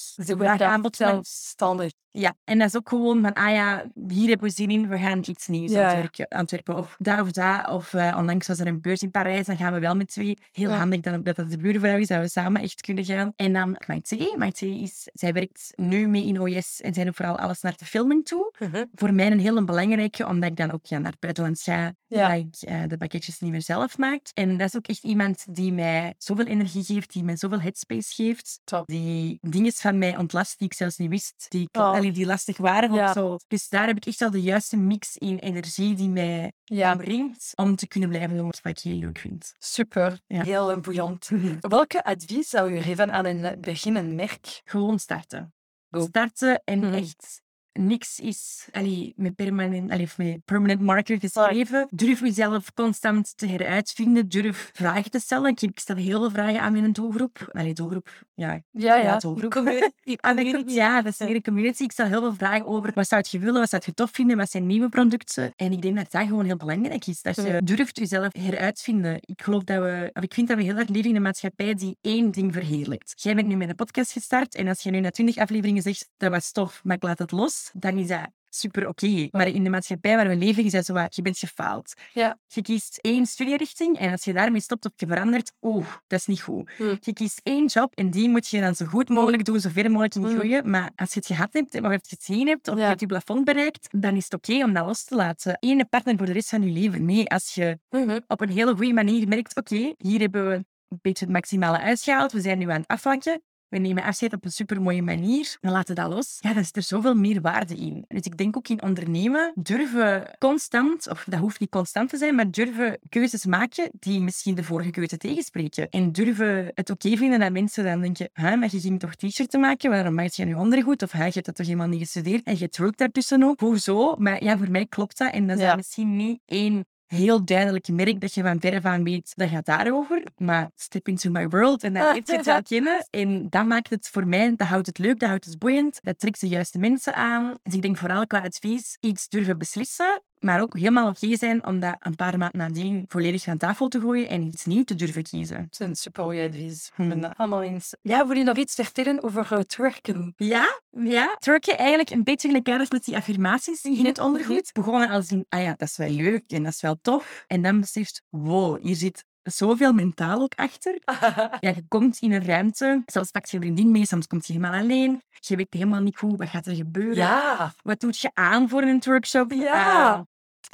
aanbod. zelfstandig. Ja, en dat is ook gewoon van, ah ja, hier hebben we zin in, we gaan iets nieuws Ja. Antwerpen, Antwerpen. Of daar of daar. Of eh, onlangs was er een beurs in Parijs, dan gaan we wel met twee. Heel Ja. handig dan dat dat de buurvrouw is, dat we samen echt kunnen gaan. En dan Maite. Maite is, zij werkt nu mee in OS en zij doet vooral alles naar de filming toe. Mhm. Voor mij een hele belangrijke, omdat ik dan ook ja, naar het buitenland ga, Ja. dat ik eh, de pakketjes niet meer zelf maak. En dat is ook echt iemand die mij zoveel energie geeft, die mij zoveel headspace geeft, Top. die dingen van mij ontlast die ik zelfs niet wist, die, ik, Oh. Die lastig waren Ja. of zo. Dus daar heb ik echt al de juiste mix in energie die mij Ja, brengt om te kunnen blijven doen wat ik heel leuk vind. super. Ja. Heel boeiend. *laughs* Welke advies zou je geven aan een beginnend merk? Gewoon starten. Go. Starten en Mhm. echt niks is allee, met, permanent, allee, met permanent marker geschreven. Durf jezelf constant te heruitvinden. Durf vragen te stellen. Ik, stel heel veel vragen aan mijn doelgroep. Allee, doelgroep, ja. Ja, ja. doelgroep. *laughs* Community. Ja, dat is een community. Ik stel heel veel vragen over wat zou je willen, wat zou je tof vinden, wat zijn nieuwe producten. En ik denk dat dat gewoon heel belangrijk is. Dat je durft jezelf heruitvinden. Ik geloof dat we, of ik vind dat we heel erg leven in een maatschappij die één ding verheerlijkt. Jij bent nu met een podcast gestart en als je nu na twintig afleveringen zegt dat was tof, maar ik laat het los, dan is dat super oké. Maar in de maatschappij waar we leven, is dat zo wat, je bent gefaald. Ja. Je kiest één studierichting en als je daarmee stopt of je verandert, oeh, dat is niet goed. Hm. Je kiest één job en die moet je dan zo goed mogelijk doen, zo ver mogelijk in Hm. groeien. Maar als je het gehad hebt, of je het gezien hebt, of Ja. je hebt je plafond bereikt, dan is het oké om dat los te laten. Eén partner voor de rest van je leven. Nee, als je Mhm. op een hele goede manier merkt, oké, hier hebben we een beetje het maximale uitgehaald, we zijn nu aan het afwakken, we nemen afscheid op een supermooie manier, dan laten we dat los. Ja, dan is er zoveel meer waarde in. Dus ik denk ook in ondernemen, durven constant, of dat hoeft niet constant te zijn, maar durven keuzes maken die misschien de vorige keuze tegenspreken. En durven het oké vinden dat mensen dan denken, huh, maar je ging toch t-shirts maken, waarom maak je nu ondergoed? Of je hebt dat toch helemaal niet gestudeerd en je werkt daartussen ook. Hoezo? Maar ja, voor mij klopt dat. En dat is Ja. misschien niet één heel duidelijk merk dat je van verre van weet, dat gaat daarover. Maar step into my world en dan leert je het wel kennen. En dat maakt het voor mij, dat houdt het leuk, dat houdt het boeiend. Dat trekt de juiste mensen aan. Dus ik denk vooral qua advies, iets durven beslissen. Maar ook helemaal oké zijn om dat een paar maanden nadien volledig aan tafel te gooien en iets nieuws te durven kiezen. Dat is een super goede advies. Ik Hm. ben het allemaal eens. Ja, wil je nog iets vertellen over het werken? Ja, ja. Turkey eigenlijk een beetje gelijkaardig met die affirmaties in het ondergoed. Begonnen als in, ah ja, dat is wel leuk en dat is wel tof. En dan beseft, wow, hier zit zoveel mentaal ook achter. *laughs* Ja, je komt in een ruimte, soms pakt je vriendin mee, soms komt je helemaal alleen. Je weet helemaal niet goed, wat gaat er gebeuren? ja. Wat doet je aan voor een workshop? Ja. Eh,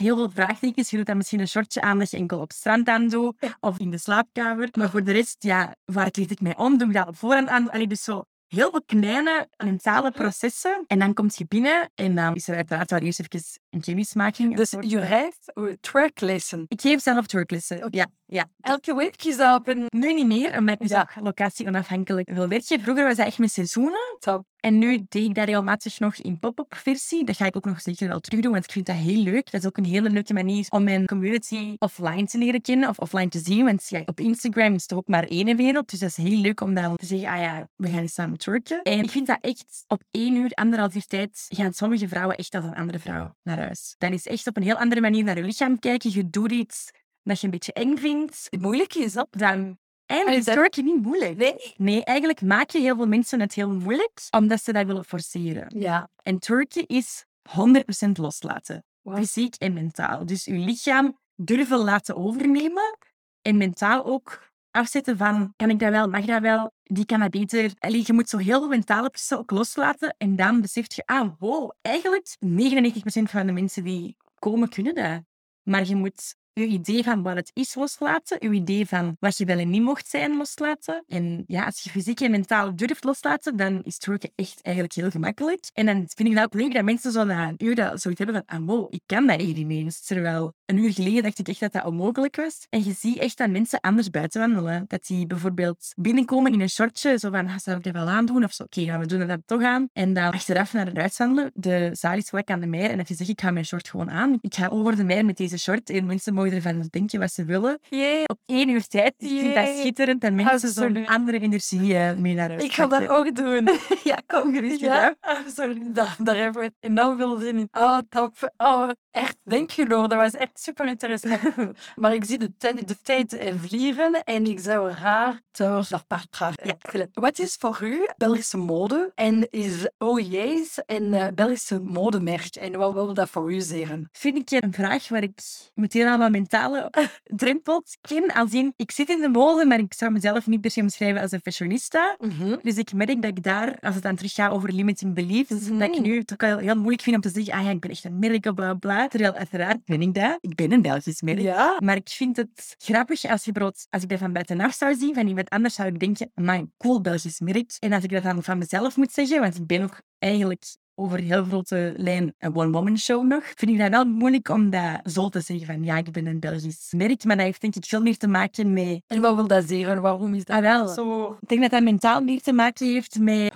heel veel vraagtekens. Je doet dan misschien een shortje aan dat je enkel op het strand aan doet, of in de slaapkamer. Maar voor de rest, ja, waar kleed ik mij om? Doe ik dat op voorhand aan? Allee, dus zo heel veel kleine mentale processen. En dan kom je binnen en dan is er uiteraard wel eerst even kennismaking. Dus je rijdt twerklessen. Ik geef zelf twerklessen. Ja, ja. Elke week is dat op een... Nu niet meer, omdat ik dus Ja. locatie onafhankelijk wil werken. Vroeger was dat echt met seizoenen. Top. En nu deed ik dat regelmatig nog in pop-up versie. Dat ga ik ook nog zeker wel terug doen, want ik vind dat heel leuk. Dat is ook een hele leuke manier om mijn community offline te leren kennen of offline te zien. Want ja, op Instagram is het ook maar één wereld. Dus dat is heel leuk om dan te zeggen, ah ja, we gaan eens samen twerken. En ik vind dat echt op één uur, anderhalf uur tijd, gaan sommige vrouwen echt als een andere vrouw naar huis. Dan is echt op een heel andere manier naar je lichaam kijken. Je doet iets dat je een beetje eng vindt. Het moeilijke is dat. Dan eigenlijk is dat- twerken niet moeilijk. Nee. Nee, eigenlijk maak je heel veel mensen het heel moeilijk, omdat ze dat willen forceren. Ja. En twerken is 100% loslaten. Wow. Fysiek en mentaal. Dus je lichaam durven laten overnemen. En mentaal ook afzetten van, kan ik dat wel, mag dat wel, die kan dat beter. Allee, je moet zo heel veel mentale processen ook loslaten. En dan beseft je, ah, wow, eigenlijk 99% van de mensen die komen, kunnen dat. Maar je moet je idee van wat het is loslaten, je idee van wat je wel en niet mocht zijn loslaten. En ja, als je fysiek en mentaal durft loslaten, dan is twerken echt eigenlijk heel gemakkelijk. En dan vind ik dat ook leuk dat mensen zo na een dat zoiets hebben van, ah wow, ik kan dat hier ineens. Terwijl een uur geleden dacht ik echt dat dat onmogelijk was. En je ziet echt dat mensen anders buiten wandelen. Dat die bijvoorbeeld binnenkomen in een shortje, zo van, ah, zou ik dat wel aandoen? Of zo, oké, we doen dat toch aan. En dan achteraf naar het uitwandelen. De zaal is gelijk aan de meer. En dat je zegt, ik ga mijn short gewoon aan. Ik ga over de meer met deze short. En mensen mogen ervan denken wat ze willen. Jee. Op één uur tijd. Ik vind dat schitterend. En mensen zo'n andere energie eh, mee naar huis Ik ga dat ook doen. *laughs* Ja, kom gerust Ja, absoluut. Daar, daar hebben we enorm veel zin in. Oh, top. Oh, echt, dank je Loor. Dat was echt super interessant. *laughs* maar ik zie de, tijd- de tijd eh, vliegen en ik zou raar trouwens naar paard praten. Ja. Philip, Wat is voor u Belgische mode en is OJ's een eh, Belgische modemerk? En wat wil dat voor u zeggen? Vind ik een vraag waar ik meteen al wat mentale *laughs* drempels ken. Als in, ik zit in de mode, maar ik zou mezelf niet per se omschrijven als een fashionista. Dus ik merk dat ik daar, als het dan terug gaat over limiting beliefs, dat ik Mhm. nu het ook wel heel moeilijk vind om te zeggen, ah ja, ik ben echt een merk, bla bla. Terwijl uiteraard ben ik dat. Ik ben een Belgisch merk. Ja. Maar ik vind het grappig als je brood, als ik dat van buitenaf zou zien, van iemand anders zou ik denken, mijn cool Belgisch merk. En als ik dat dan van mezelf moet zeggen, want ik ben ook eigenlijk over heel grote lijn een one-woman show nog, vind ik dat wel moeilijk om dat zo te zeggen van ja, ik ben een Belgisch merk, maar dat heeft denk ik veel meer te maken met... En wat wil dat zeggen? Waarom is dat Ah, wel. zo? Ik denk dat dat mentaal meer te maken heeft met...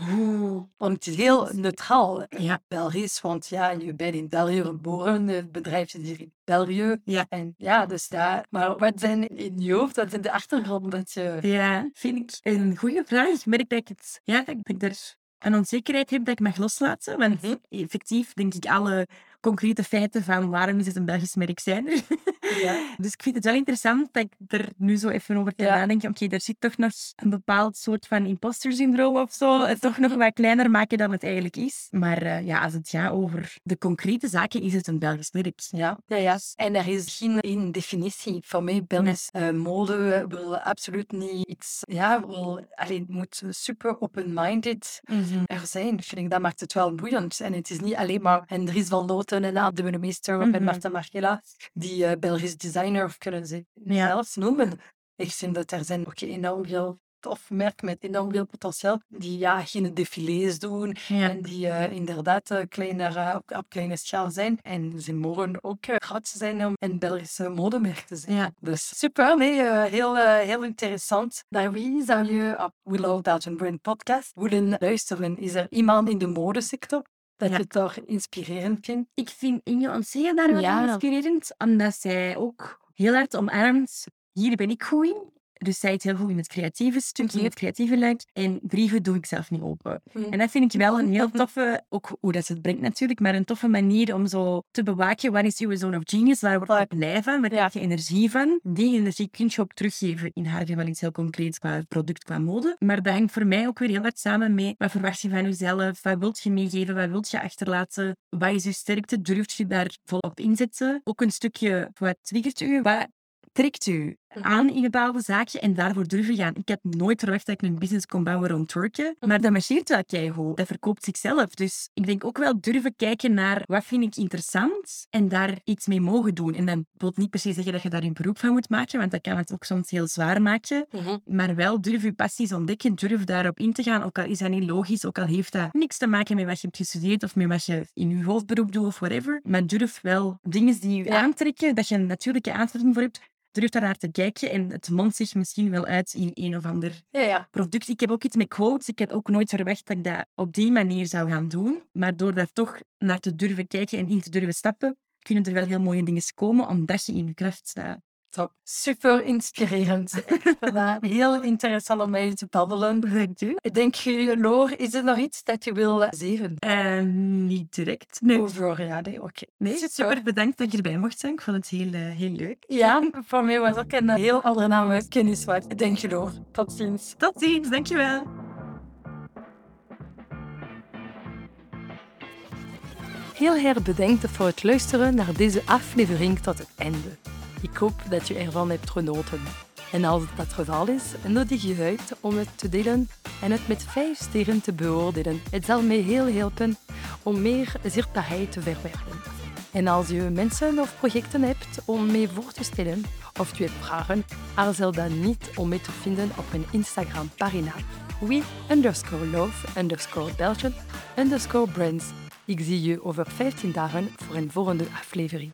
Want het is heel neutraal. Ja. Belgisch, want ja, je bent in België geboren, het bedrijf zit hier in België. Ja. En ja, dus daar. Maar wat zijn in je hoofd, wat in de achtergrond dat je... Ja, vind ik een goede vraag. Ik merk dat ik het... Ja, dat ik er een onzekerheid heb dat ik mag loslaten. Want Mhm. effectief denk ik alle concrete feiten van waarom is het een Belgisch merk zijn er. *laughs* Ja. Dus ik vind het wel interessant dat ik er nu zo even over kan Ja. nadenken. Oké, er zit toch nog een bepaald soort van imposter syndroom of zo. Het toch nog wat kleiner maken dan het eigenlijk is. Maar eh, ja, als het gaat over de concrete zaken, is het een Belgisch merk. Ja, ja, ja. En er is geen definitie. Voor mij, Belgisch eh, mode wil absoluut niet iets... Ja, wil, allee, het moet super open-minded er zijn. Vind ik, dat maakt het wel boeiend. En het is niet alleen maar Hendries van Noten en Aad de Meester Mhm. en Marta Margella die eh, Belgisch designer of kunnen ze Ja. zelfs noemen. Ik vind dat er zijn ook enorm veel tof merk met enorm veel potentieel die ja, geen défilés doen Ja. en die eh, inderdaad eh, kleiner, eh, op, op kleine schaal zijn. En ze mogen ook groot zijn om een Belgische modemerk te zijn. Ja. Dus super, nee, heel, heel interessant. Naar wie zou je op We Love Belgian Brand podcast willen luisteren? Is er iemand in de modesector dat je toch inspirerend vindt? Ik vind Inge Onsea daar wel inspirerend, omdat zij ook heel hard omarmt. Hier ben ik goed in. Dus zij is heel goed in het creatieve stukje, Mhm. het creatieve luik. En brieven doe ik zelf niet open. Mhm. En dat vind ik wel een heel toffe, ook hoe dat ze het brengt natuurlijk, maar een toffe manier om zo te bewaken. Wat is uw zone of genius? Waar word je blij van? Waar krijg je energie van? Die energie kun je ook teruggeven. In haar geval iets heel concreets qua product, qua mode. Maar dat hangt voor mij ook weer heel hard samen met wat verwacht je van jezelf? Wat wilt je meegeven? Wat wilt je achterlaten? Wat is je sterkte? Durft je daar volop inzetten? Ook een stukje, wat triggert u? Wat trekt u aan in bepaalde zaken en daarvoor durven gaan. Ik had nooit verwacht dat ik een business kon bouwen rond Turken, maar dat marcheert wel keigoed. Dat verkoopt zichzelf. Dus ik denk ook wel durven kijken naar wat vind ik interessant en daar iets mee mogen doen. En dan wil niet se zeggen dat je daar een beroep van moet maken, want dat kan het ook soms heel zwaar maken. Maar wel durf je passies ontdekken, durf daarop in te gaan, ook al is dat niet logisch, ook al heeft dat niks te maken met wat je hebt gestudeerd of met wat je in je hoofdberoep doet of whatever. Maar durf wel dingen die je Ja. aantrekken, dat je een natuurlijke aansluiting voor hebt, durf daar naar te kijken en het mondt zich misschien wel uit in een of ander Ja, ja. product. Ik heb ook iets met quotes. Ik heb ook nooit verwacht dat ik dat op die manier zou gaan doen. Maar door daar toch naar te durven kijken en in te durven stappen, kunnen er wel heel mooie dingen komen, omdat je in je kracht staat. Top. Super inspirerend. *laughs* Ik vind dat heel interessant om mee te babbelen. Dank je. Denk je, Loor, is er nog iets dat je wil zeven? Eh, niet direct. Nee. Over, ja, nee, oké. nee. Super. Super bedankt dat je erbij mocht zijn. Ik vond het heel, eh, heel leuk. Ja, voor mij was ook een heel andere naam uit kennis waard. Denk je, Loor. Tot ziens. Tot ziens. Dankjewel. Heel erg bedankt voor het luisteren naar deze aflevering tot het einde. Ik hoop dat je ervan hebt genoten. En als dat het geval is, nodig je uit om het te delen en het met vijf sterren te beoordelen. Het zal mij heel helpen om meer zichtbaarheid te verwerven. En als je mensen of projecten hebt om mee voor te stellen of je hebt vragen, aarzel dan niet om mee te vinden op mijn Instagram-pagina we underscore love underscore underscore brands. Ik zie je over 15 dagen voor een volgende aflevering.